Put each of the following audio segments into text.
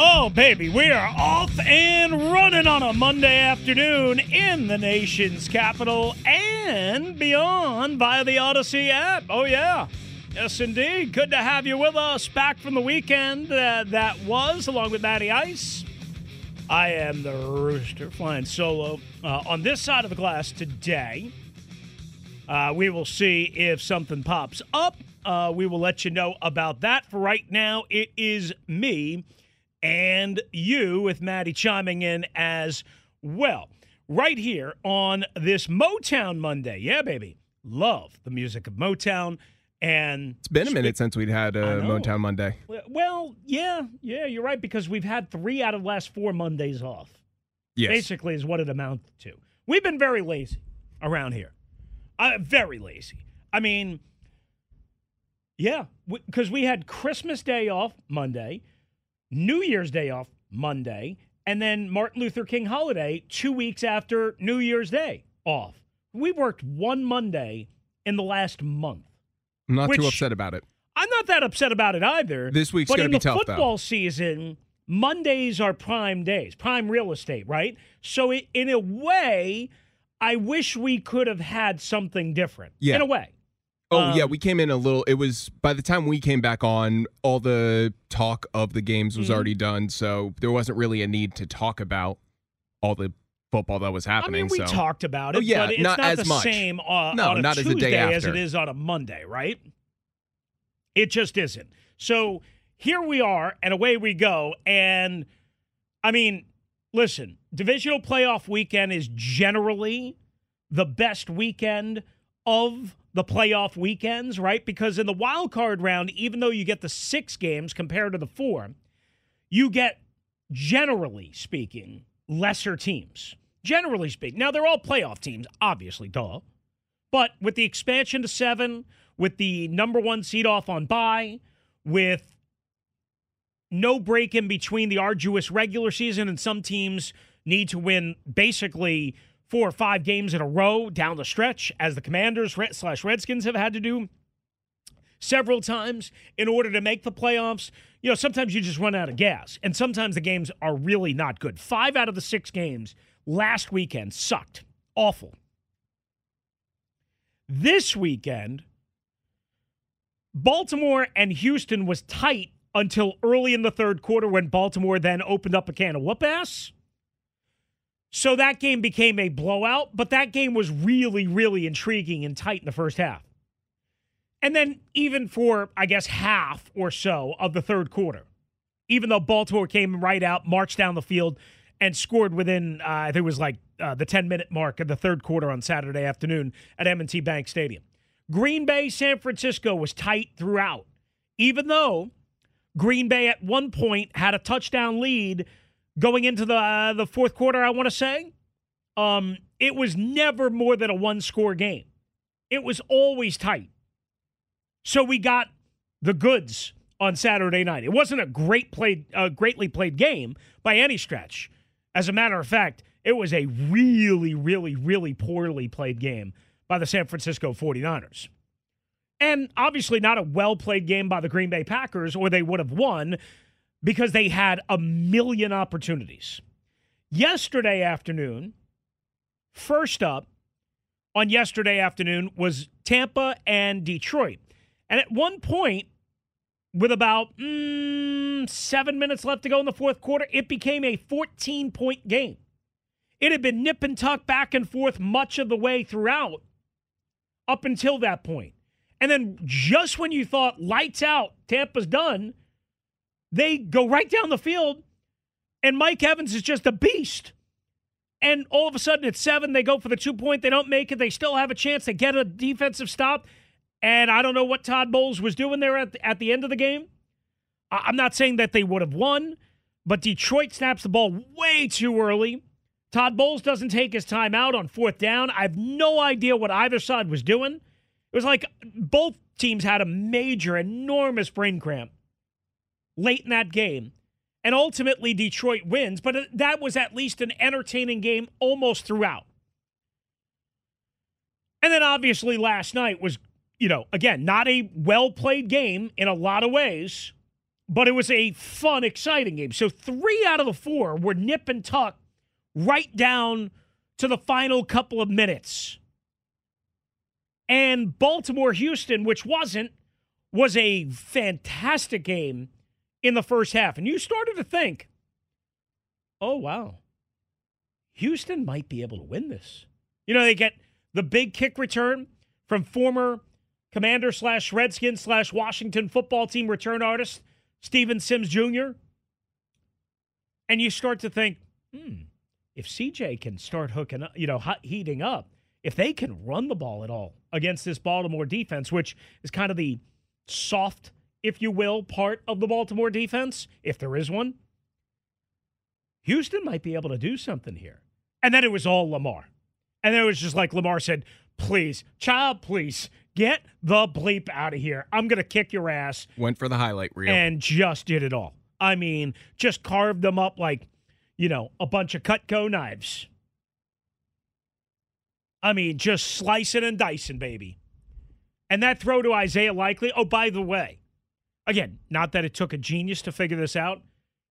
Oh, baby, we are off and running on a Monday afternoon in the nation's capital and beyond via the Audacy app. Oh, yeah. Yes, indeed. Good to have you with us back from the weekend uh, that was, along with Matty Ice. I am the Rooster flying solo uh, on this side of the glass today. Uh, we will see if something pops up. Uh, we will let you know about that. For right now, it is me and you with Maddie chiming in as well. Right here on this Motown Monday. Yeah, baby. Love the music of Motown. And It's been a minute since we'd had a. Motown Monday. well, yeah, yeah, you're right because we've had three out of the last four Mondays off. Yes. Basically, is what it amounts to. We've been very lazy around here. Uh, very lazy. I mean, yeah, because we had Christmas Day off Monday, New Year's Day off Monday, and then Martin Luther King holiday two weeks after New Year's Day off. We worked one Monday in the last month. I'm not Which- too upset about it. I'm not that upset about it either. This week's but gonna in be the tough, though. football season, Mondays are prime days, prime real estate, right? So it, in a way, I wish we could have had something different. Yeah. In a way. Oh yeah, Um, we came in a little. It was by the time we came back on, all the talk of the games was Mhm. already done, so there wasn't really a need to talk about all the football that was I happening. mean, we so. talked about it. Oh, it, yeah, but it's not not, as the much. same uh, No, on a not as a Tuesday day as it is on a Monday, right? It just isn't. So here we are, and away we go. And I mean, listen, divisional playoff weekend is generally the best weekend of the playoff weekends, right? Because in the wild card round, even though you get the six games compared to the four, you get, generally speaking, lesser teams. Generally speaking. Now, they're all playoff teams, obviously, duh. But with the expansion to seven, with the number one seed off on bye, with no break in between the arduous regular season, and some teams need to win basically four or five games in a row down the stretch, as the Commanders slash Redskins have had to do several times in order to make the playoffs. You know, sometimes you just run out of gas, and sometimes the games are really not good. Five out of the six games last weekend sucked. Awful. This weekend, Baltimore and Houston was tight until early in the third quarter when Baltimore then opened up a can of whoop ass. So that game became a blowout, but that game was really, really intriguing and tight in the first half. And then, even for, I guess, half or so of the third quarter, even though Baltimore came right out, marched down the field, and scored within, uh, I think it was like uh, the 10 minute mark of the third quarter on Saturday afternoon at M&T Bank Stadium. Green Bay, San Francisco was tight throughout, even though Green Bay at one point had a touchdown lead going into the uh, the fourth quarter. I want to say, um, it was never more than a one score game. It was always tight. So we got the goods on Saturday night. It wasn't a great played, uh, greatly played game by any stretch. As a matter of fact, it was a really, really, really poorly played game by the San Francisco 49ers. And obviously, not a well played game by the Green Bay Packers, or they would have won because they had a million opportunities. Yesterday afternoon, first up on yesterday afternoon was Tampa and Detroit. And at one point, with about mm, seven minutes left to go in the fourth quarter, it became a 14 point game. It had been nip and tuck back and forth much of the way throughout up until that point. And then just when you thought lights out, Tampa's done, they go right down the field, and Mike Evans is just a beast. And all of a sudden, at seven, they go for the two point. They don't make it. They still have a chance to get a defensive stop. And I don't know what Todd Bowles was doing there at the, at the end of the game. I'm not saying that they would have won, but Detroit snaps the ball way too early. Todd Bowles doesn't take his time out on fourth down. I have no idea what either side was doing. It was like both teams had a major, enormous brain cramp late in that game. And ultimately, Detroit wins, but uh, that was at least an entertaining game almost throughout. And then obviously, last night was, you know, again, not a well played game in a lot of ways, but it was a fun, exciting game. So three out of the four were nip and tuck right down to the final couple of minutes. And Baltimore Houston, which wasn't, was a fantastic game in the first half. And you started to think, oh, wow, Houston might be able to win this. You know, they get the big kick return from former commander slash Redskin slash Washington football team return artist, Steven Sims Jr. And you start to think, hmm, if CJ can start hooking up, you know, heating up, if they can run the ball at all against this Baltimore defense, which is kind of the soft, if you will, part of the Baltimore defense, if there is one, Houston might be able to do something here. And then it was all Lamar. And then it was just like Lamar said, please, child, please get the bleep out of here. I'm going to kick your ass. Went for the highlight reel. And just did it all. I mean, just carved them up like you know, a bunch of Cutco knives. I mean, just slicing and dicing, baby. And that throw to Isaiah Likely. Oh, by the way, again, not that it took a genius to figure this out.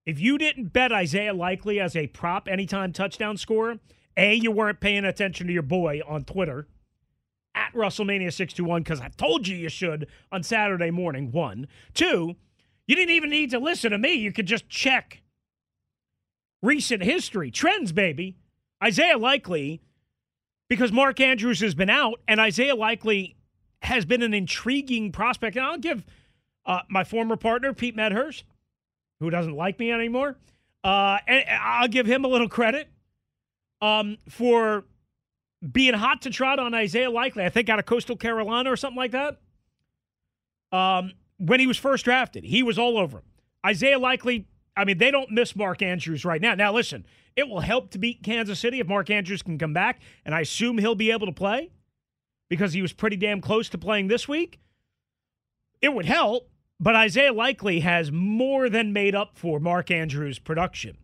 If you didn't bet Isaiah Likely as a prop anytime touchdown scorer, A, you weren't paying attention to your boy on Twitter at Russellmania621 because I told you you should on Saturday morning. One. Two, you didn't even need to listen to me. You could just check recent history. Trends, baby. Isaiah Likely, because Mark Andrews has been out, and Isaiah Likely has been an intriguing prospect. And I'll give uh, my former partner, Pete Medhurst, who doesn't like me anymore, uh, and I'll give him a little credit um, for being hot to trot on Isaiah Likely. I think out of Coastal Carolina or something like that. Um, when he was first drafted, he was all over him. Isaiah Likely I mean, they don't miss Mark Andrews right now. Now, listen, it will help to beat Kansas City if Mark Andrews can come back, and I assume he'll be able to play because he was pretty damn close to playing this week. It would help, but Isaiah Likely has more than made up for Mark Andrews' production.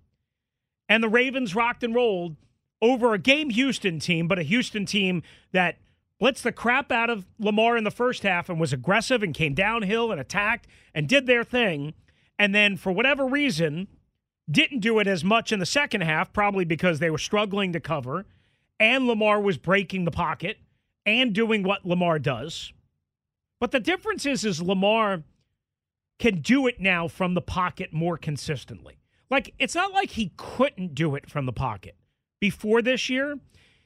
And the Ravens rocked and rolled over a game Houston team, but a Houston team that blitzed the crap out of Lamar in the first half and was aggressive and came downhill and attacked and did their thing and then for whatever reason didn't do it as much in the second half, probably because they were struggling to cover, and Lamar was breaking the pocket and doing what Lamar does. But the difference is, is Lamar can do it now from the pocket more consistently. Like it's not like he couldn't do it from the pocket before this year.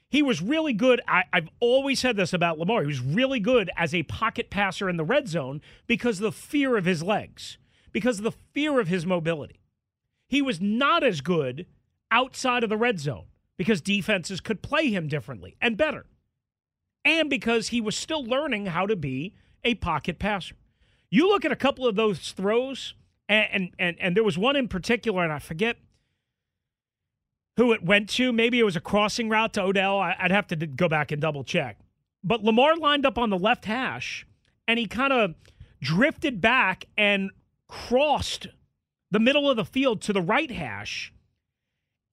He was really good. I, have always said this about Lamar. He was really good as a pocket passer in the red zone because of the fear of his legs because of the fear of his mobility. He was not as good outside of the red zone because defenses could play him differently and better. And because he was still learning how to be a pocket passer. You look at a couple of those throws, and, and, and, there was one in particular, and I forget who it went to. Maybe it was a crossing route to Odell. I'd have to go back and double check. But Lamar lined up on the left hash, and he kind of drifted back and crossed the middle of the field to the right hash,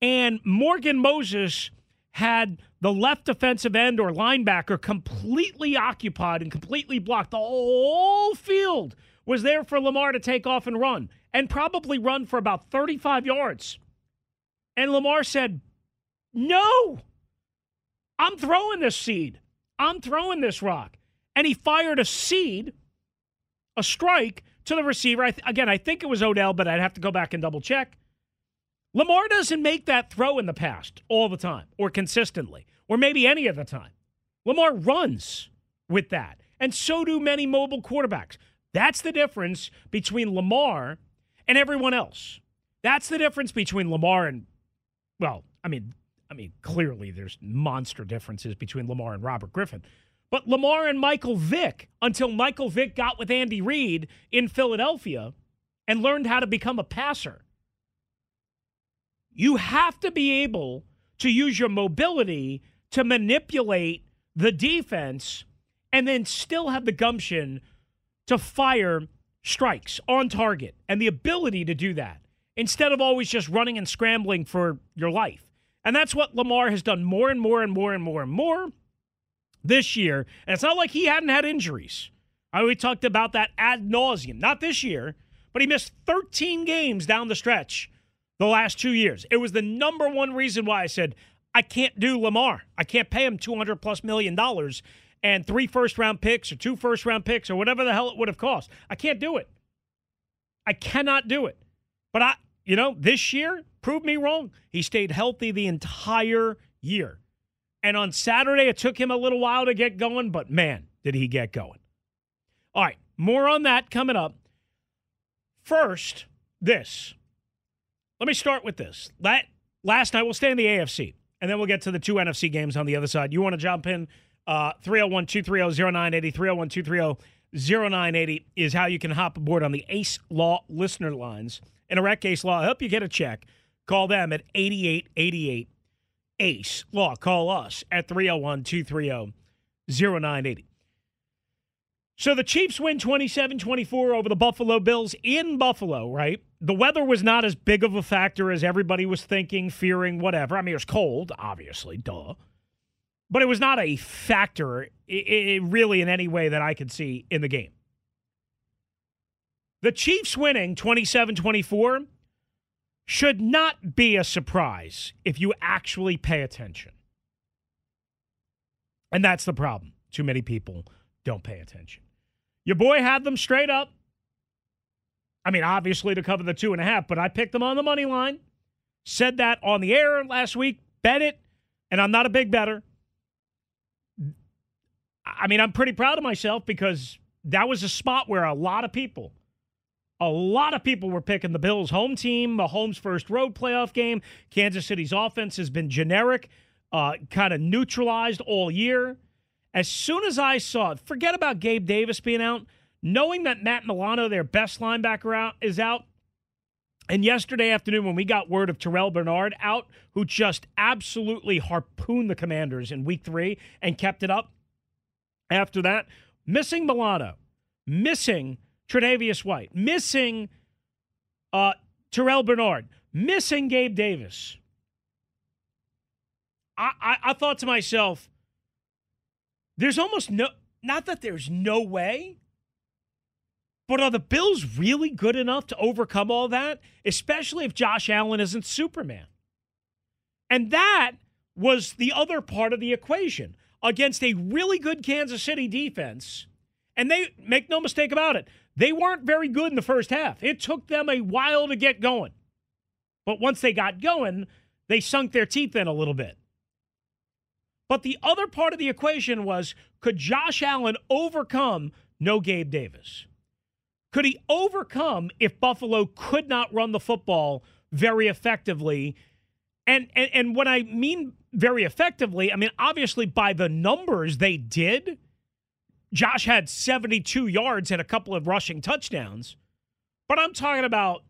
and Morgan Moses had the left defensive end or linebacker completely occupied and completely blocked. The whole field was there for Lamar to take off and run, and probably run for about 35 yards. And Lamar said, No, I'm throwing this seed. I'm throwing this rock. And he fired a seed, a strike to the receiver. I th- again, I think it was Odell, but I'd have to go back and double check. Lamar doesn't make that throw in the past all the time or consistently or maybe any of the time. Lamar runs with that. And so do many mobile quarterbacks. That's the difference between Lamar and everyone else. That's the difference between Lamar and well, I mean, I mean, clearly there's monster differences between Lamar and Robert Griffin. But Lamar and Michael Vick, until Michael Vick got with Andy Reid in Philadelphia and learned how to become a passer. You have to be able to use your mobility to manipulate the defense and then still have the gumption to fire strikes on target and the ability to do that instead of always just running and scrambling for your life. And that's what Lamar has done more and more and more and more and more this year. And it's not like he hadn't had injuries. I we talked about that ad nauseum. Not this year, but he missed 13 games down the stretch the last two years. It was the number one reason why I said I can't do Lamar. I can't pay him 200 plus million dollars and three first round picks or two first round picks or whatever the hell it would have cost. I can't do it. I cannot do it. But I, you know, this year proved me wrong. He stayed healthy the entire year. And on Saturday, it took him a little while to get going, but man, did he get going. All right, more on that coming up. First, this. Let me start with this. That, last night, we'll stay in the AFC, and then we'll get to the two NFC games on the other side. You want to jump in? Uh, 301 230 0980. 301 230 0980 is how you can hop aboard on the Ace Law listener lines. And Iraq Ace Law, help you get a check. Call them at 8888 ACE Law. Call us at 301 230 0980. So the Chiefs win 27 24 over the Buffalo Bills in Buffalo, right? The weather was not as big of a factor as everybody was thinking, fearing, whatever. I mean, it was cold, obviously, duh. But it was not a factor, it, it, really, in any way that I could see in the game. The Chiefs winning 27 24 should not be a surprise if you actually pay attention. And that's the problem. Too many people don't pay attention. Your boy had them straight up. I mean, obviously to cover the two and a half, but I picked them on the money line. Said that on the air last week, bet it, and I'm not a big better. I mean, I'm pretty proud of myself because that was a spot where a lot of people a lot of people were picking the Bills' home team, the home's first road playoff game. Kansas City's offense has been generic, uh, kind of neutralized all year. As soon as I saw it, forget about Gabe Davis being out, knowing that Matt Milano, their best linebacker, out is out. And yesterday afternoon, when we got word of Terrell Bernard out, who just absolutely harpooned the Commanders in week three and kept it up after that, missing Milano, missing Tre'Davious White, missing uh, Terrell Bernard, missing Gabe Davis. I, I, I thought to myself, there's almost no, not that there's no way, but are the Bills really good enough to overcome all that, especially if Josh Allen isn't Superman? And that was the other part of the equation against a really good Kansas City defense. And they make no mistake about it, they weren't very good in the first half. It took them a while to get going. But once they got going, they sunk their teeth in a little bit. But the other part of the equation was could Josh Allen overcome no Gabe Davis? Could he overcome if Buffalo could not run the football very effectively? And, and, and what I mean very effectively, I mean, obviously by the numbers they did, Josh had 72 yards and a couple of rushing touchdowns. But I'm talking about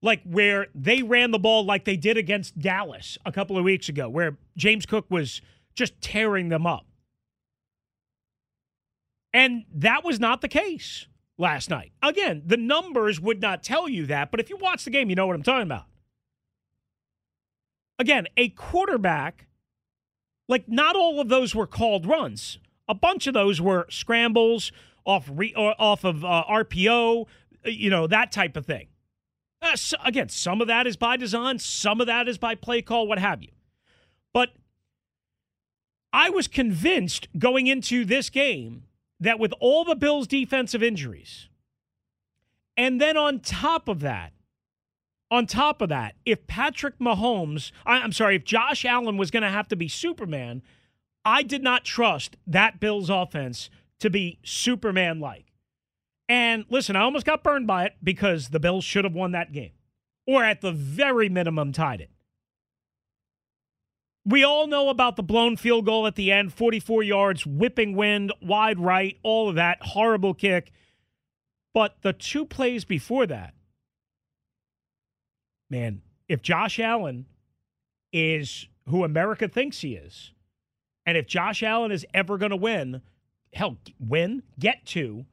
like where they ran the ball like they did against Dallas a couple of weeks ago, where James Cook was just tearing them up. And that was not the case last night. Again, the numbers would not tell you that, but if you watch the game, you know what I'm talking about. Again, a quarterback Like, not all of those were called runs. A bunch of those were scrambles off re, or off of uh, RPO, you know, that type of thing. Uh, so, again, some of that is by design, some of that is by play call, what have you. But I was convinced going into this game that with all the Bills' defensive injuries, and then on top of that, on top of that, if Patrick Mahomes, I, I'm sorry, if Josh Allen was going to have to be Superman, I did not trust that Bills offense to be Superman like. And listen, I almost got burned by it because the Bills should have won that game, or at the very minimum, tied it. We all know about the blown field goal at the end 44 yards, whipping wind, wide right, all of that, horrible kick. But the two plays before that, man, if Josh Allen is who America thinks he is, and if Josh Allen is ever going to win, hell, win, get to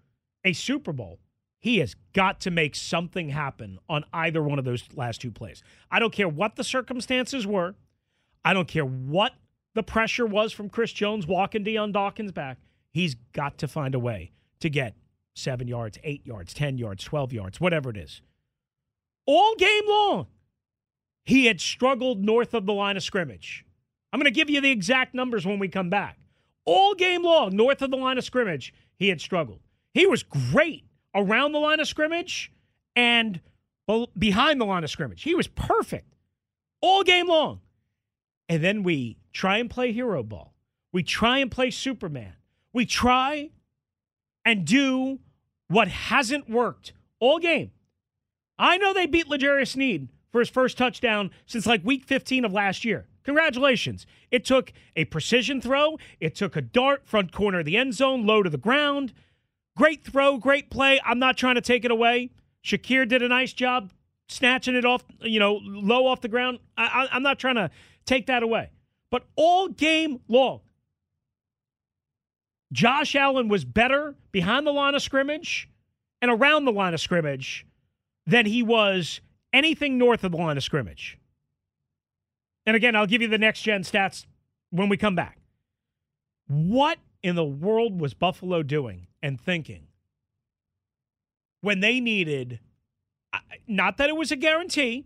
a Super Bowl, he has got to make something happen on either one of those last two plays. I don't care what the circumstances were. I don't care what the pressure was from Chris Jones walking Dion Dawkins back. He's got to find a way to get seven yards, eight yards, 10 yards, 12 yards, whatever it is. All game long, he had struggled north of the line of scrimmage. I'm going to give you the exact numbers when we come back. All game long, north of the line of scrimmage, he had struggled. He was great around the line of scrimmage and behind the line of scrimmage. He was perfect all game long. And then we try and play hero ball. We try and play Superman. We try and do what hasn't worked all game. I know they beat L'Jarius Sneed for his first touchdown since like week 15 of last year. Congratulations. It took a precision throw, it took a dart, front corner of the end zone, low to the ground. Great throw, great play. I'm not trying to take it away. Shakir did a nice job snatching it off, you know, low off the ground. I, am not trying to take that away. But all game long, Josh Allen was better behind the line of scrimmage and around the line of scrimmage than he was anything north of the line of scrimmage. And again, I'll give you the next gen stats when we come back. What in the world was Buffalo doing and thinking when they needed, not that it was a guarantee,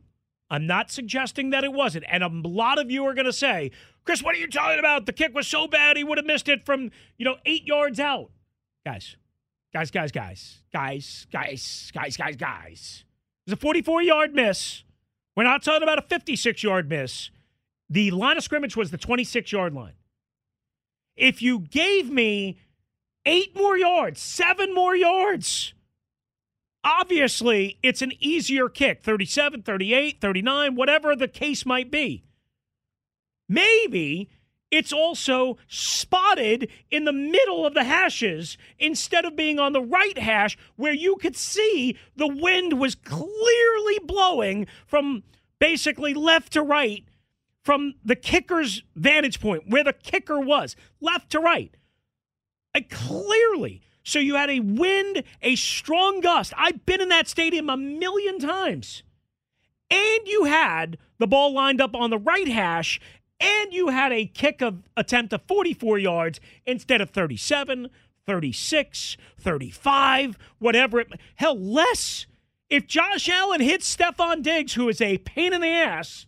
I'm not suggesting that it wasn't. And a lot of you are going to say, Chris, what are you talking about? The kick was so bad he would have missed it from, you know, eight yards out. Guys, guys, guys, guys, guys, guys, guys, guys, guys. It was a 44 yard miss. We're not talking about a 56 yard miss. The line of scrimmage was the 26 yard line. If you gave me eight more yards, seven more yards, obviously it's an easier kick 37, 38, 39, whatever the case might be. Maybe it's also spotted in the middle of the hashes instead of being on the right hash where you could see the wind was clearly blowing from basically left to right from the kicker's vantage point where the kicker was left to right. And clearly. So you had a wind, a strong gust. I've been in that stadium a million times. And you had the ball lined up on the right hash and you had a kick of attempt of 44 yards instead of 37, 36, 35, whatever it hell less. If Josh Allen hits Stefon Diggs, who is a pain in the ass,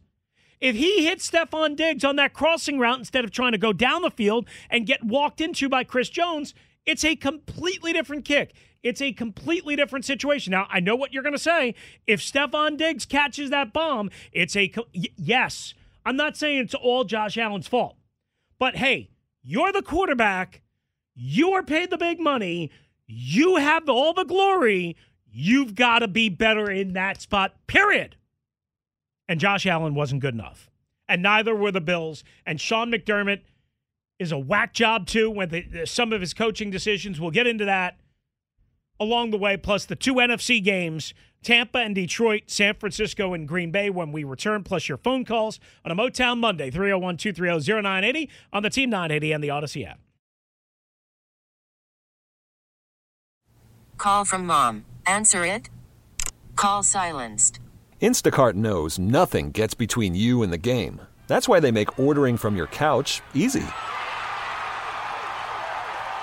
if he hits Stefon Diggs on that crossing route instead of trying to go down the field and get walked into by Chris Jones, it's a completely different kick. It's a completely different situation. Now, I know what you're going to say. If Stefon Diggs catches that bomb, it's a yes I'm not saying it's all Josh Allen's fault. But hey, you're the quarterback. You are paid the big money. You have all the glory. You've got to be better in that spot, period. And Josh Allen wasn't good enough. And neither were the Bills. And Sean McDermott is a whack job, too, when the, some of his coaching decisions. We'll get into that along the way, plus the two NFC games Tampa and Detroit, San Francisco and Green Bay when we return, plus your phone calls on a Motown Monday, 301 230 0980 on the Team 980 and the Audacy app. Call from mom. Answer it. Call silenced. Instacart knows nothing gets between you and the game. That's why they make ordering from your couch easy.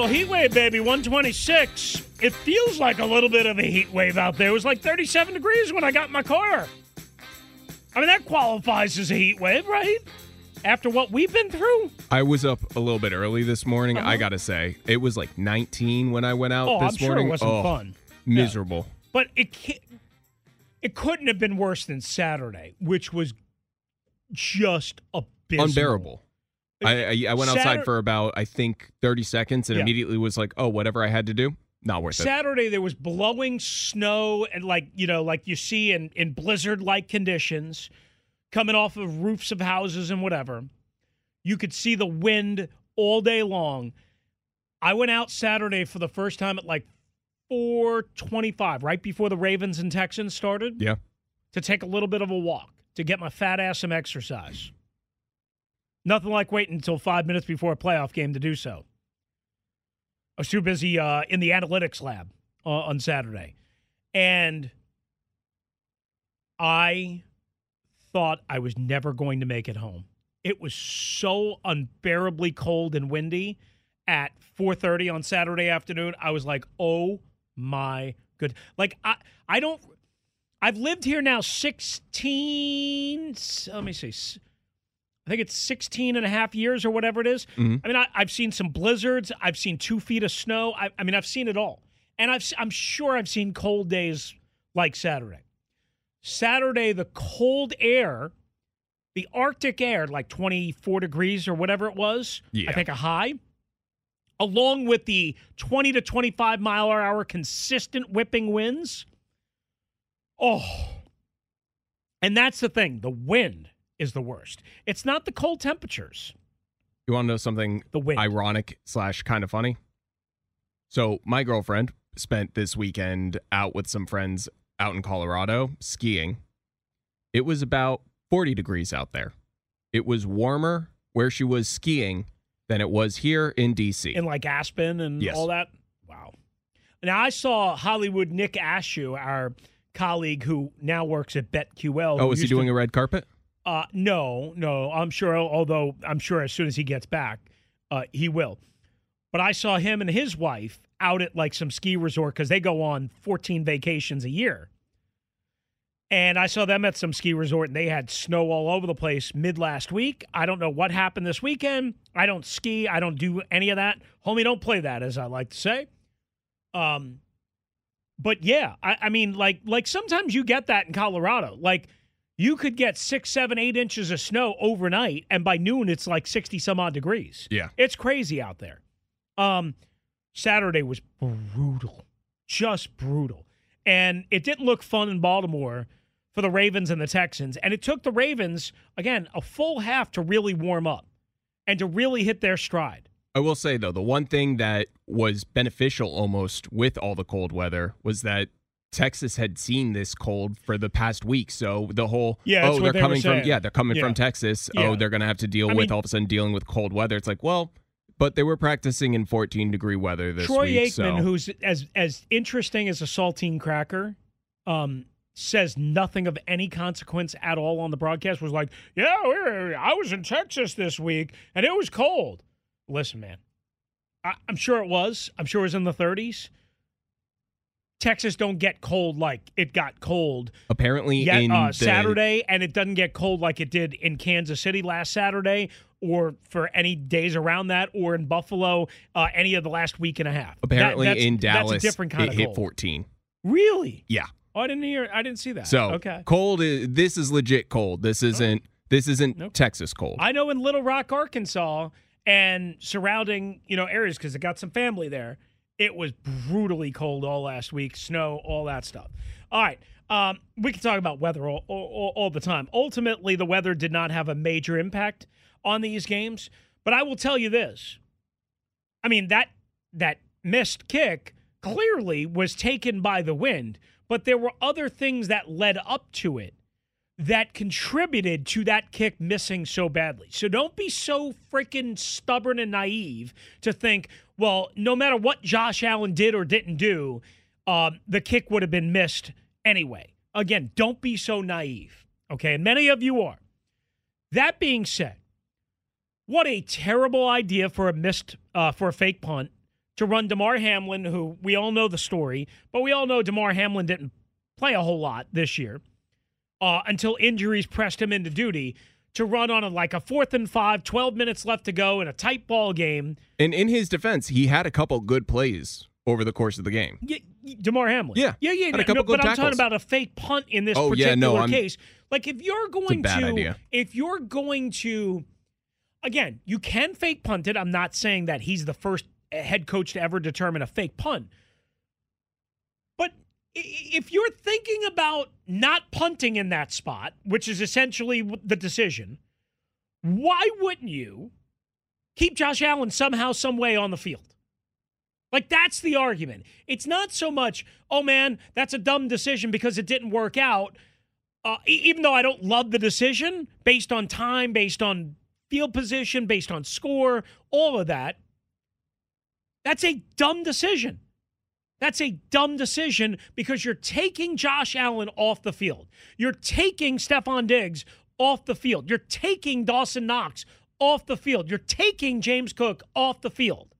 Little heat wave, baby. 126. It feels like a little bit of a heat wave out there. It was like 37 degrees when I got in my car. I mean, that qualifies as a heat wave, right? After what we've been through? I was up a little bit early this morning. Uh-huh. I gotta say, it was like 19 when I went out Oh, this I'm sure it wasn't Oh, fun. Miserable. But it ca- it couldn't have been worse than Saturday, which was just abysmal. Unbearable. I, I I went outside for about I think 30 seconds and Yeah. immediately was like, oh, whatever I had to do, not worth it. Saturday there was blowing snow and like you know like you see in in blizzard like conditions coming off of roofs of houses and whatever. You could see the wind all day long. I went out Saturday for the first time at like 4:25 right before the Ravens and Texans started Yeah. to take a little bit of a walk to get my fat ass some exercise. Nothing like waiting until 5 minutes before a playoff game to do so. I was too busy uh, in the analytics lab uh, on Saturday. And I thought I was never going to make it home. It was so unbearably cold and windy at 4:30 on Saturday afternoon. I was like, "Oh my good." Like I I don't I've lived here now 16 let me see. I think it's 16 and a half years or whatever it is. Mhm. I mean, I, I've seen some blizzards. I've seen two feet of snow. I, I mean, I've seen it all. And I've, I'm sure I've seen cold days like Saturday. Saturday, the cold air, the Arctic air, like 24 degrees or whatever it was, Yeah. I think a high, along with the 20 to 25 mile per hour consistent whipping winds. Oh. And that's the thing the wind is the worst. It's not the cold temperatures. You want to know something The wind. ironic slash kind of funny? So my girlfriend spent this weekend out with some friends out in Colorado skiing. It was about 40 degrees out there. It was warmer where she was skiing than it was here in DC. in like Aspen and Yes. all that. Wow. Now I saw Hollywood Nick Ashooh, our colleague who now works at BetQL. oh, is he used to- doing a red carpet? Uh, no, no. I'm sure. Although I'm sure as soon as he gets back, uh, he will. But I saw him and his wife out at like some ski resort because they go on 14 vacations a year. And I saw them at some ski resort and they had snow all over the place mid last week. I don't know what happened this weekend. I don't ski. I don't do any of that. Homie, don't play that, as I like to say. Um, but yeah, I, I mean, like, like sometimes you get that in Colorado. Like, you could get six, seven, eight inches of snow overnight, and by noon it's like sixty some odd degrees. Yeah. It's crazy out there. Um, Saturday was brutal, just brutal, and it didn't look fun in Baltimore for the Ravens and the Texans. And it took the Ravens again a full half to really warm up and to really hit their stride. I will say though, the one thing that was beneficial almost with all the cold weather was that Texas had seen this cold for the past week, so the whole Yeah, oh they're they coming from yeah they're coming Yeah. from Texas Yeah. oh they're gonna have to deal I with mean- all of a sudden dealing with cold weather. It's like well, but they were practicing in 14 degree weather this Troy week. Aikman, so. who's as as interesting as a saltine cracker, um, says nothing of any consequence at all on the broadcast. Was like, yeah, I was in Texas this week and it was cold. Listen, man, I, I'm sure it was. I'm sure it was in the 30s. Texas don't get cold like it got cold apparently yet, in uh, the- Saturday, and it doesn't get cold like it did in Kansas City last Saturday, or for any days around that, or in Buffalo uh, any of the last week and a half. Apparently that's- in Dallas different kind it of hit cold. 14. Really? Yeah. Oh, I didn't hear. I didn't see that. So okay. cold is this is legit cold. This isn't this isn't Texas cold. I know in Little Rock, Arkansas, and surrounding you know areas because I got some family there. It was brutally cold all last week, snow, all that stuff. All right, um, we can talk about weather all, all, all the time. Ultimately, the weather did not have a major impact on these games, but I will tell you this: I mean that that missed kick clearly was taken by the wind, but there were other things that led up to it that contributed to that kick missing so badly. So don't be so freaking stubborn and naive to think, well, no matter what Josh Allen did or didn't do, um, the kick would have been missed anyway. Again, don't be so naive. Okay, and many of you are. That being said, what a terrible idea for a missed uh, for a fake punt to run Damar Hamlin, who we all know the story, but we all know Damar Hamlin didn't play a whole lot this year uh, until injuries pressed him into duty to run on a, like a fourth and five, 12 minutes left to go in a tight ball game. And in his defense, he had a couple good plays over the course of the game. Y- y- Damar Hamlin. Yeah. Yeah, yeah. No, but good I'm talking about a fake punt in this Oh, yeah, particular no, case. Like if you're going to idea. if you're going to again, you can fake punt it. I'm not saying that he's the first head coach to ever determine a fake punt. If you're thinking about not punting in that spot, which is essentially the decision, why wouldn't you keep Josh Allen somehow, some way on the field? Like that's the argument. It's not so much, oh man, that's a dumb decision because it didn't work out. Uh, even though I don't love the decision based on time, based on field position, based on score, all of that. That's a dumb decision. That's a dumb decision because you're taking Josh Allen off the field. You're taking Stefon Diggs off the field. You're taking Dawson Knox off the field. You're taking James Cook off the field.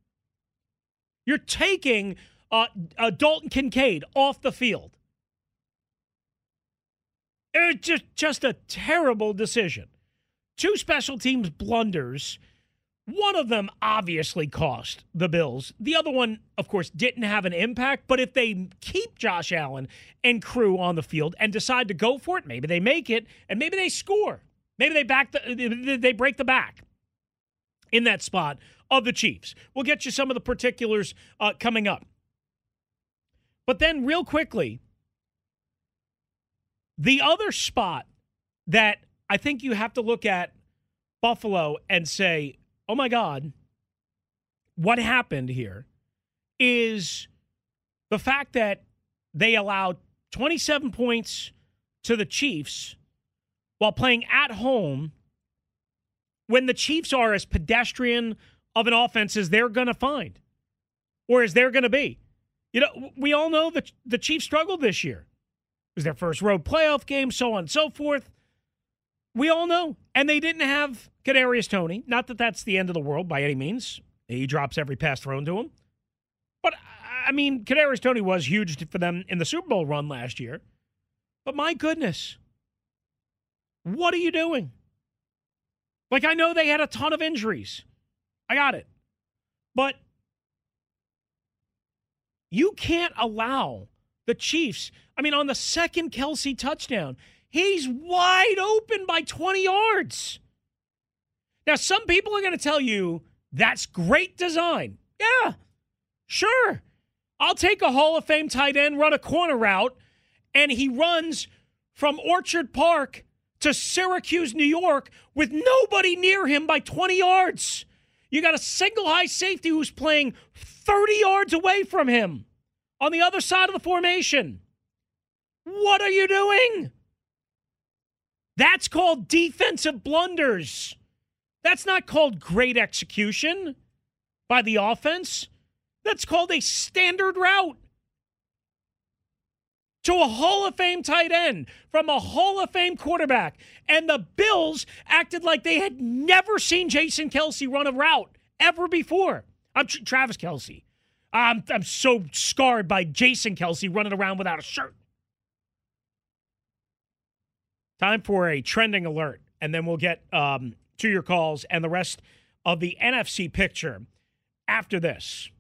You're taking uh, uh, Dalton Kincaid off the field. It's just, just a terrible decision. Two special teams blunders. One of them obviously cost the Bills. The other one, of course, didn't have an impact. But if they keep Josh Allen and crew on the field and decide to go for it, maybe they make it and maybe they score. Maybe they back the they break the back in that spot of the Chiefs. We'll get you some of the particulars uh, coming up. But then, real quickly, the other spot that I think you have to look at Buffalo and say, oh my God, what happened here is the fact that they allowed 27 points to the Chiefs while playing at home when the Chiefs are as pedestrian of an offense as they're going to find or as they're going to be. You know, we all know that the Chiefs struggled this year. It was their first road playoff game, so on and so forth. We all know. And they didn't have Kadarius Toney. Not that that's the end of the world by any means. He drops every pass thrown to him. But, I mean, Kadarius Toney was huge for them in the Super Bowl run last year. But my goodness, what are you doing? Like, I know they had a ton of injuries. I got it. But you can't allow the Chiefs. I mean, on the second Kelce touchdown, he's wide open by 20 yards. Now, some people are going to tell you that's great design. Yeah, sure. I'll take a Hall of Fame tight end, run a corner route, and he runs from Orchard Park to Syracuse, New York, with nobody near him by 20 yards. You got a single high safety who's playing 30 yards away from him on the other side of the formation. What are you doing? That's called defensive blunders. That's not called great execution by the offense. That's called a standard route to a Hall of Fame tight end from a Hall of Fame quarterback. And the Bills acted like they had never seen Jason Kelce run a route ever before. I'm Travis Kelce. I'm, I'm so scarred by Jason Kelce running around without a shirt. Time for a trending alert, and then we'll get um, to your calls and the rest of the NFC picture after this.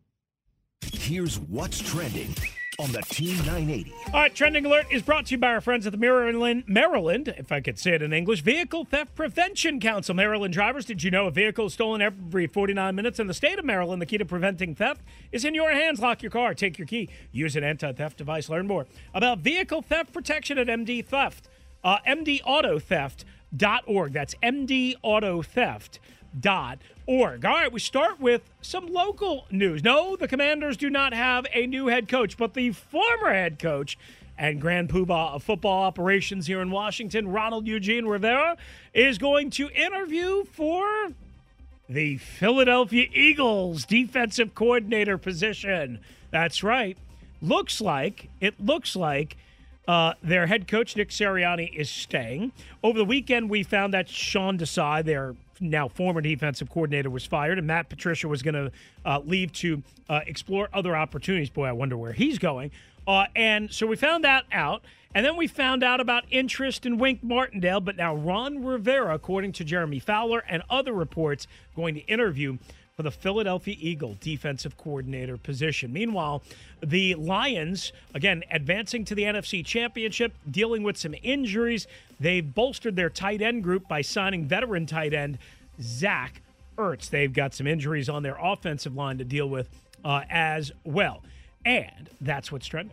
Here's what's trending on the Team 980. All right, trending alert is brought to you by our friends at the Maryland, Maryland, if I could say it in English, Vehicle Theft Prevention Council. Maryland drivers, did you know a vehicle is stolen every 49 minutes in the state of Maryland? The key to preventing theft is in your hands. Lock your car, take your key, use an anti-theft device. Learn more about vehicle theft protection at MD Theft, uh, MD Auto Theft dot org. All right, we start with some local news. No, the Commanders do not have a new head coach, but the former head coach and Grand Poobah of football operations here in Washington, Ronald Eugene Rivera, is going to interview for the Philadelphia Eagles defensive coordinator position. That's right. Looks like it looks like uh, their head coach Nick Sirianni is staying. Over the weekend, we found that Sean Desai, their now former defensive coordinator, was fired, and Matt Patricia was going to uh, leave to uh, explore other opportunities. Boy, I wonder where he's going. Uh, and so we found that out. And then we found out about interest in Wink Martindale, but now Ron Rivera, according to Jeremy Fowler and other reports, going to interview for the Philadelphia Eagle defensive coordinator position. Meanwhile, the Lions, again, advancing to the NFC Championship, dealing with some injuries. They've bolstered their tight end group by signing veteran tight end Zach Ertz. They've got some injuries on their offensive line to deal with uh, as well. And that's what's trending.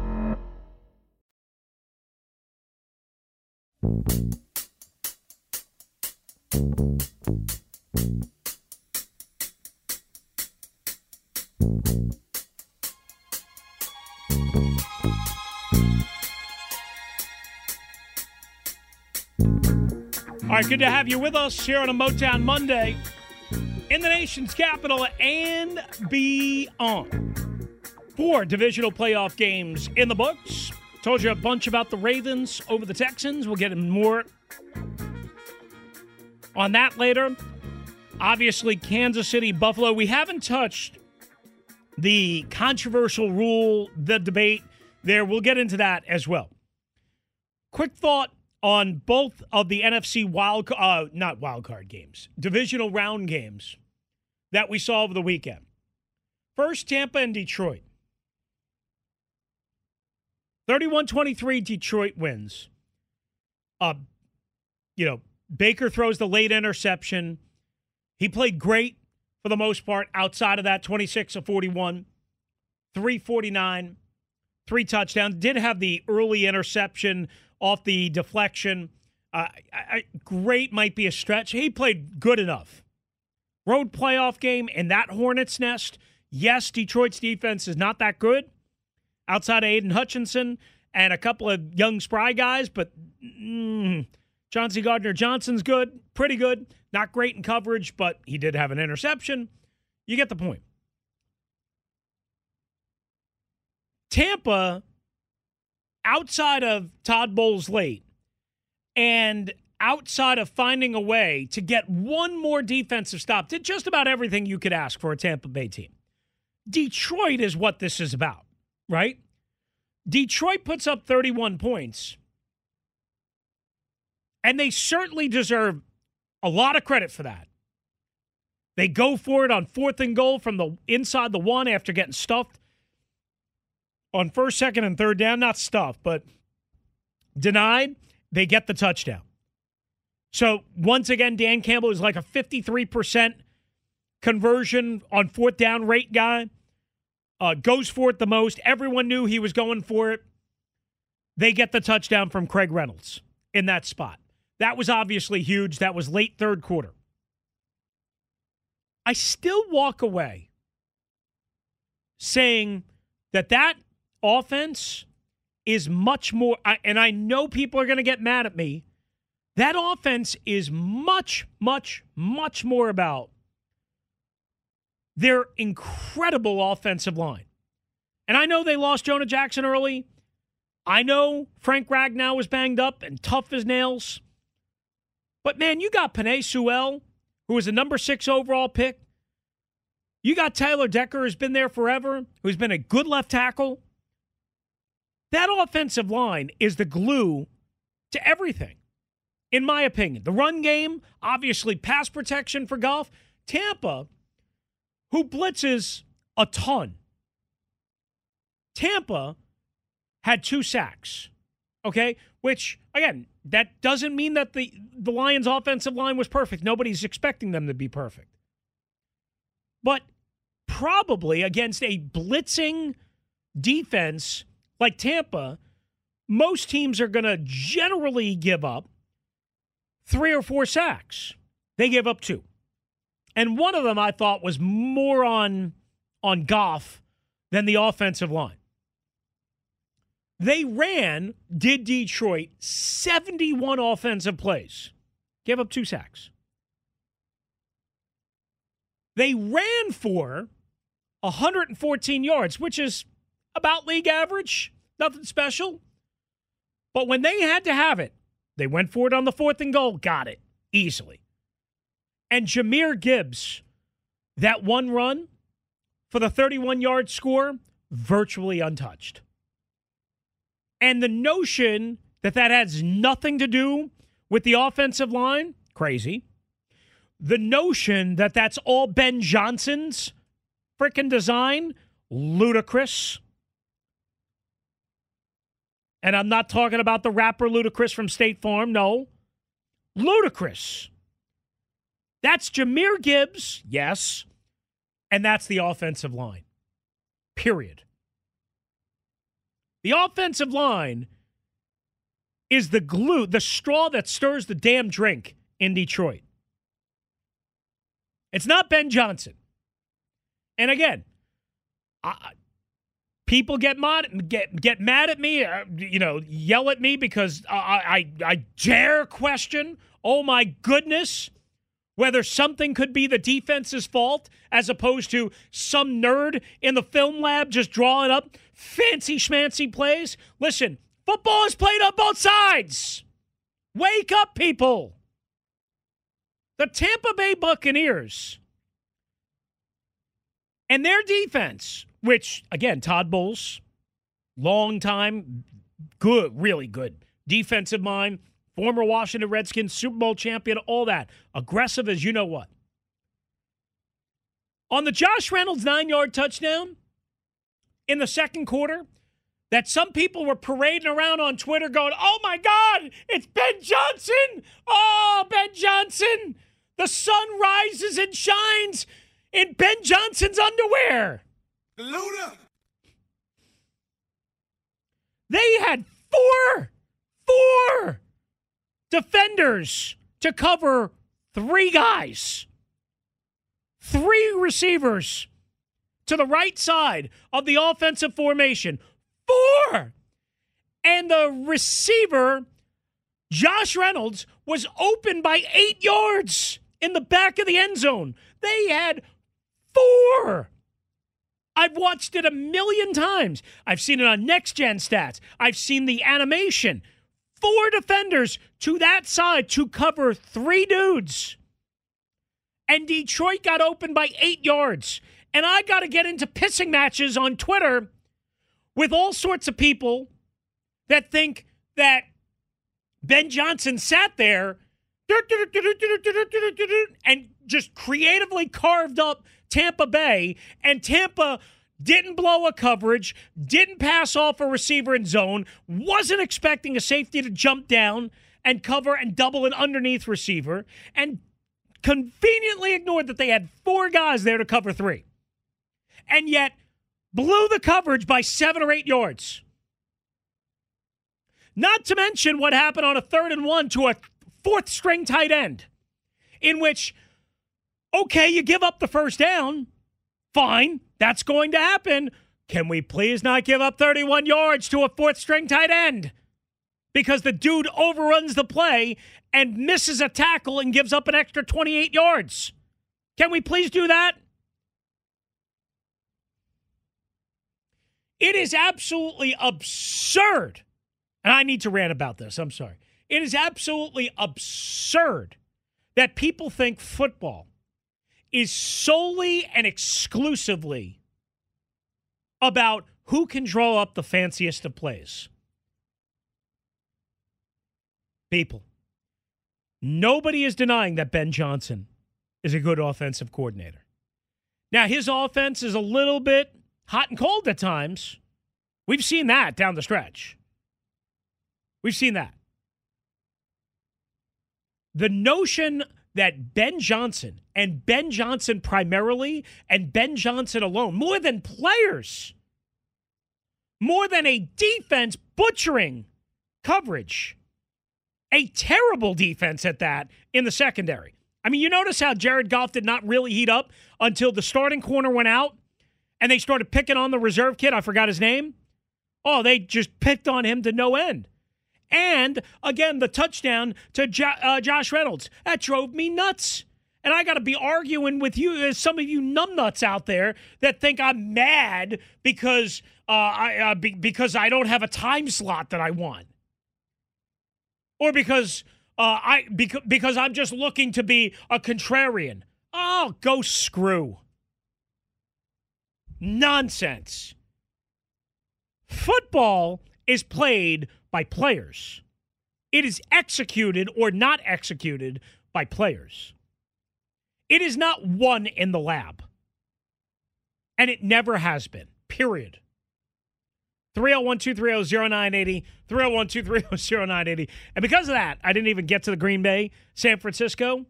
All right, good to have you with us here on a Motown Monday in the nation's capital and beyond. Four divisional playoff games in the books. Told you a bunch about the Ravens over the Texans. We'll get more on that later. Obviously, Kansas City, Buffalo. We haven't touched the controversial rule, the debate there. We'll get into that as well. Quick thought on both of the NFC wild, uh, not wild card games, divisional round games that we saw over the weekend. First, Tampa and Detroit. 31 23, Detroit wins. Uh, you know, Baker throws the late interception. He played great for the most part outside of that 26 of 41, 349, three touchdowns. Did have the early interception off the deflection. Uh, I, great might be a stretch. He played good enough. Road playoff game in that Hornets nest. Yes, Detroit's defense is not that good outside of Aidan Hutchinson and a couple of young spry guys, but mm, Chauncey Gardner Johnson's good, pretty good. Not great in coverage, but he did have an interception. You get the point. Tampa, outside of Todd Bowles late, and outside of finding a way to get one more defensive stop, did just about everything you could ask for a Tampa Bay team. Detroit is what this is about, right? Detroit puts up 31 points, and they certainly deserve a lot of credit for that. They go for it on fourth and goal from the inside the one after getting stuffed on first, second, and third down, not stuffed, but denied, they get the touchdown. So once again, Dan Campbell is like a 53% conversion on fourth down rate guy. Uh, goes for it the most. Everyone knew he was going for it. They get the touchdown from Craig Reynolds in that spot. That was obviously huge. That was late third quarter. I still walk away saying that that offense is much more, and I know people are going to get mad at me. That offense is much, much, much more about their incredible offensive line. And I know they lost Jonah Jackson early. I know Frank Ragnow was banged up and tough as nails. But man, you got Penei Sewell, who was a number six overall pick. You got Taylor Decker, who's been there forever, who's been a good left tackle. That offensive line is the glue to everything, in my opinion. The run game, obviously, pass protection for Goff. Tampa, who blitzes a ton. Tampa had two sacks, okay? Which, again, that doesn't mean that the, the Lions' offensive line was perfect. Nobody's expecting them to be perfect. But probably against a blitzing defense like Tampa, most teams are going to generally give up three or four sacks. They gave up two. And one of them I thought was more on on Goff than the offensive line. They ran, did Detroit, 71 offensive plays, gave up two sacks. They ran for 114 yards, which is about league average, nothing special. But when they had to have it, they went for it on the fourth and goal, got it easily. And Jahmyr Gibbs, that one run for the 31 yard score, virtually untouched. And the notion that that has nothing to do with the offensive line, crazy. The notion that that's all Ben Johnson's freaking design, ludicrous. And I'm not talking about the rapper Ludacris from State Farm, no. Ludicrous. That's Jahmyr Gibbs, yes. And that's the offensive line. Period. The offensive line is the glue, the straw that stirs the damn drink in Detroit. It's not Ben Johnson. And again, I, people get mad get get mad at me, uh, you know, yell at me because I, I I dare question. Oh my goodness, whether something could be the defense's fault as opposed to some nerd in the film lab just drawing up fancy schmancy plays. Listen, football is played on both sides. Wake up, people. The Tampa Bay Buccaneers and their defense, which, again, Todd Bowles, long time, good, really good defensive mind, former Washington Redskins, Super Bowl champion, all that. Aggressive as you know what. On the Josh Reynolds nine yard touchdown in the second quarter, that some people were parading around on Twitter going, oh my God, it's Ben Johnson. Oh, Ben Johnson. The sun rises and shines in Ben Johnson's underwear. Luda. They had four, four defenders to cover three guys, three receivers to the right side of the offensive formation. Four! And the receiver, Josh Reynolds, was open by eight yards in the back of the end zone. They had four. I've watched it a million times. I've seen it on next gen stats. I've seen the animation four defenders to that side to cover three dudes. And Detroit got open by eight yards. And I got to get into pissing matches on Twitter with all sorts of people that think that Ben Johnson sat there and just creatively carved up Tampa Bay, and Tampa didn't blow a coverage, didn't pass off a receiver in zone, wasn't expecting a safety to jump down and cover and double an underneath receiver, and conveniently ignored that they had four guys there to cover three. And yet blew the coverage by seven or eight yards. Not to mention what happened on a third and one to a fourth string tight end, in which, okay, you give up the first down. Fine, that's going to happen. Can we please not give up 31 yards to a fourth string tight end? Because the dude overruns the play and misses a tackle and gives up an extra 28 yards. Can we please do that? It is absolutely absurd. And I need to rant about this. I'm sorry. It is absolutely absurd that people think football is solely and exclusively about who can draw up the fanciest of plays. People, nobody is denying that Ben Johnson is a good offensive coordinator. Now, his offense is a little bit hot and cold at times. We've seen that down the stretch. We've seen that. The notion that Ben Johnson and Ben Johnson primarily and Ben Johnson alone, more than players, more than a defense butchering coverage, a terrible defense at that in the secondary. I mean, you notice how Jared Goff did not really heat up until the starting corner went out and they started picking on the reserve kid. I forgot his name. Oh, they just picked on him to no end. And again, the touchdown to jo- uh, Josh Reynolds. That drove me nuts. And I got to be arguing with you, There's some of you numbnuts out there that think I'm mad because uh, I uh, be- because I don't have a time slot that I want, or because uh, I bec- because I'm just looking to be a contrarian. Oh, go screw. Nonsense. Football is played by players. It is executed or not executed by players. It is not won in the lab. And it never has been, period. 301 230 0980, 301 230 0980. And because of that, I didn't even get to the Green Bay San Francisco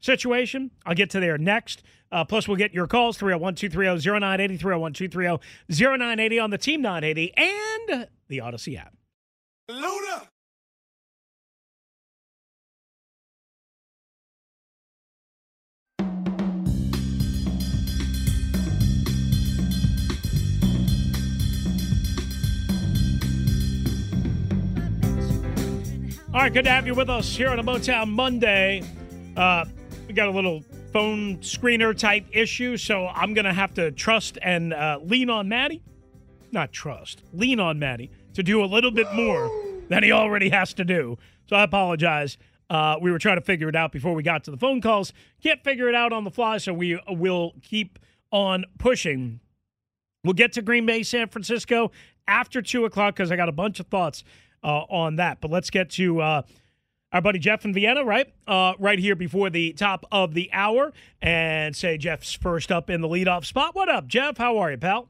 situation. I'll get to there next. Uh, plus, we'll get your calls 301 230 0980, 301 230 0980 on the Team 980 and the Audacy app. Luda! All right, good to have you with us here on a Motown Monday. Uh, we got a little phone screener type issue, so I'm going to have to trust and uh, lean on Maddie. Not trust, lean on Maddie to do a little bit more than he already has to do. So I apologize. Uh, we were trying to figure it out before we got to the phone calls. Can't figure it out on the fly, so we will keep on pushing. We'll get to Green Bay, San Francisco after 2 o'clock because I got a bunch of thoughts uh, on that. But let's get to uh, our buddy Jeff in Vienna, right? Uh, right here before the top of the hour, and say Jeff's first up in the leadoff spot. What up, Jeff? How are you, pal?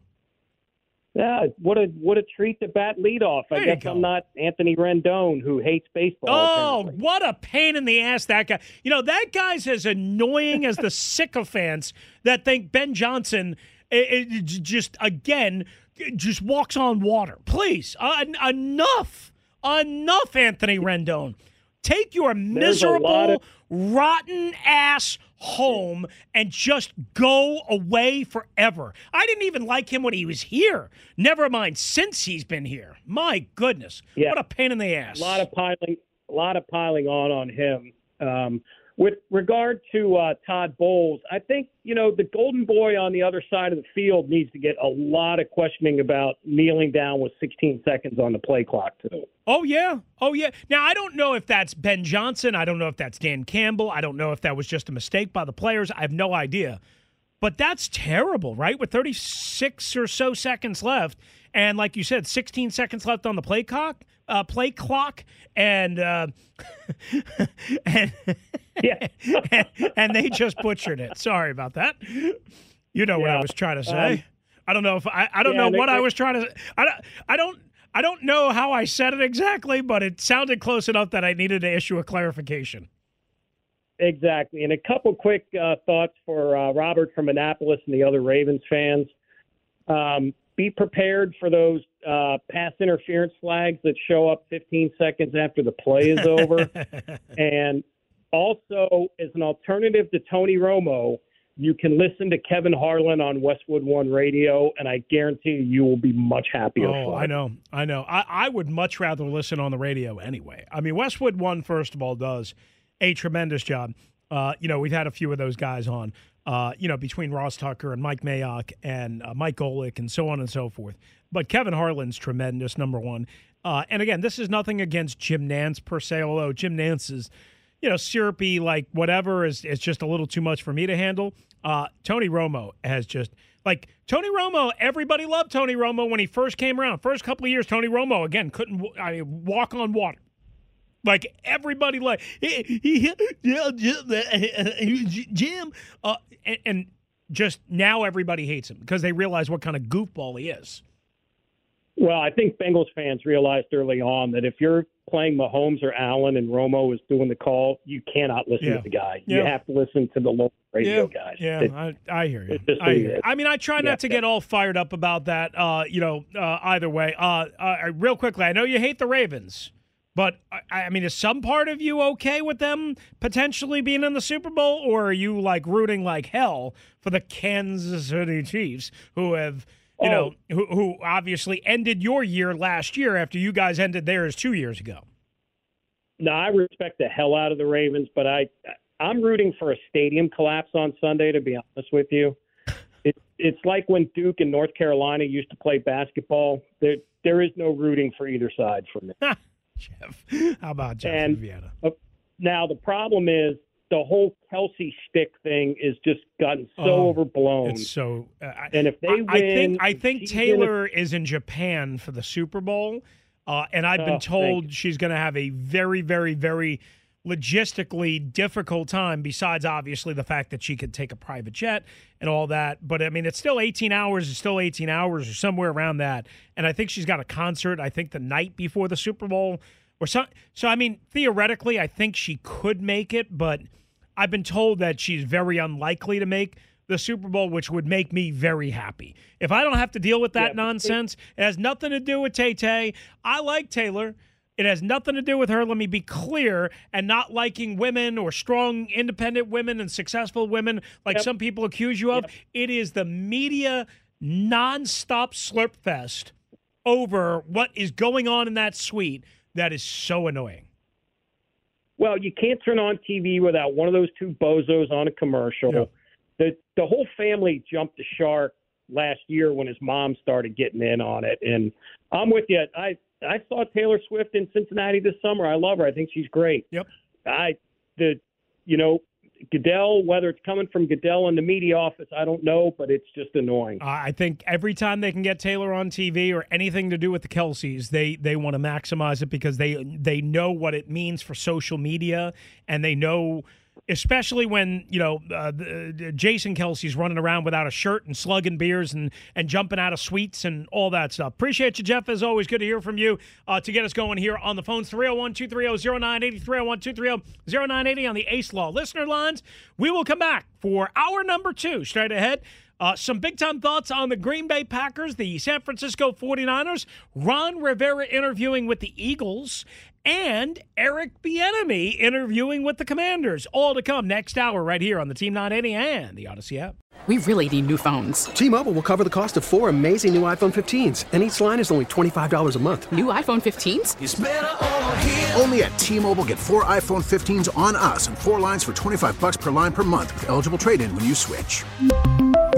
Yeah, what a what a treat to bat leadoff. I guess I'm not Anthony Rendon who hates baseball. Oh, apparently. what a pain in the ass that guy. You know, that guy's as annoying as the sycophants that think Ben Johnson it, it just again just walks on water. Please, uh, enough, enough, Anthony Rendon. Take your miserable, of- rotten ass home and just go away forever. I didn't even like him when he was here. Never mind since he's been here. My goodness, yeah. what a pain in the ass. A lot of piling, a lot of piling on on him. Um, with regard to uh, Todd Bowles, I think you know the golden boy on the other side of the field needs to get a lot of questioning about kneeling down with 16 seconds on the play clock too. Oh yeah, oh yeah. Now I don't know if that's Ben Johnson. I don't know if that's Dan Campbell. I don't know if that was just a mistake by the players. I have no idea. But that's terrible, right? With 36 or so seconds left, and like you said, 16 seconds left on the play clock, uh, play clock, and uh, and, yeah. and, and they just butchered it. Sorry about that. You know yeah. what I was trying to say. I don't know if I, I don't Yeah, know what I was trying to. I don't. I don't. I don't know how I said it exactly, but it sounded close enough that I needed to issue a clarification. Exactly. And a couple quick uh, thoughts for uh, Robert from Annapolis and the other Ravens fans. Um, be prepared for those uh, pass interference flags that show up 15 seconds after the play is over. and also, as an alternative to Tony Romo, you can listen to Kevin Harlan on Westwood One Radio, and I guarantee you, you will be much happier. Oh, I know, I know. I, I would much rather listen on the radio anyway. I mean, Westwood One, first of all, does a tremendous job. Uh, you know, we've had a few of those guys on. Uh, you know, between Ross Tucker and Mike Mayock and uh, Mike Golic and so on and so forth. But Kevin Harlan's tremendous, number one. Uh, and again, this is nothing against Jim Nantz per se, although Jim Nantz is, you know, syrupy, like whatever is, is just a little too much for me to handle. Uh, Tony Romo has just like Tony Romo. Everybody loved Tony Romo when he first came around. First couple of years, Tony Romo again couldn't I mean, walk on water. Like everybody, like he, he, Jim, uh, and, and just now everybody hates him because they realize what kind of goofball he is. Well, I think Bengals fans realized early on that if you're playing Mahomes or Allen and Romo is doing the call, you cannot listen Yeah. to the guy. You have to listen to the local radio yeah, guys. Yeah, It- I, I hear you. I, hear you. I mean, I try not Yeah, to get all fired up about that. Uh, you know, uh, either way. Uh, uh, real quickly, I know you hate the Ravens, but I, I mean, is some part of you okay with them potentially being in the Super Bowl, or are you like rooting like hell for the Kansas City Chiefs, who have you Oh. know, who, who obviously ended your year last year after you guys ended theirs two years ago? No, I respect the hell out of the Ravens, but I I'm rooting for a stadium collapse on Sunday. To be honest with you, it, it's like when Duke and North Carolina used to play basketball. There there is no rooting for either side for me. Jeff, how about Jeff And- Vienna? Uh, Now the problem is the whole Kelce stick thing is just gotten so Oh, overblown. It's so. Uh, I- and if they I, win, I think I think Taylor is in Japan for the Super Bowl, uh, and I've Oh, been thank told she's going to have a very, very, very logistically difficult time. Besides, obviously, the fact that she could take a private jet and all that. But I mean, it's still 18 hours. It's still 18 hours or somewhere around that. And I think she's got a concert. I think the night before the Super Bowl or so. So I mean, theoretically, I think she could make it, but I've been told that she's very unlikely to make the Super Bowl, which would make me very happy. If I don't have to deal with that Yeah, nonsense, it has nothing to do with Tay Tay. I like Taylor. It has nothing to do with her. Let me be clear, and not liking women or strong, independent women and successful women like Yep. some people accuse you of. It is the media nonstop slurp fest over what is going on in that suite that is so annoying. Well, you can't turn on TV without one of those two bozos on a commercial. Yeah. The the whole family jumped the shark last year when his mom started getting in on it, and I'm with you. I I saw Taylor Swift in Cincinnati this summer. I love her. I think she's great. Yep. I the you know Goodell, whether it's coming from Goodell in the media office, I don't know, but it's just annoying. I think every time they can get Taylor on TV or anything to do with the Kelces, they they want to maximize it because they they know what it means for social media, and they know, especially when you know uh, the, the Jason Kelce's running around without a shirt and slugging beers and and jumping out of suites and all that stuff. Appreciate you, Jeff. As always, good to hear from you. Uh, to get us going here on the phones, 301 230 0980, 301 230 0980 on the Ace Law listener lines. We will come back for hour number two straight ahead. Uh, some big time thoughts on the Green Bay Packers, the San Francisco 49ers, Ron Rivera interviewing with the Eagles, and Eric Bieniemy interviewing with the Commanders. All to come next hour right here on the Team 980 and the Audacy app. We really need new phones. T-Mobile will cover the cost of four amazing new iPhone 15s, and each line is only $25 a month. New iPhone 15s? Only at T-Mobile get four iPhone 15s on us and four lines for 25 bucks per line per month with eligible trade-in when you switch.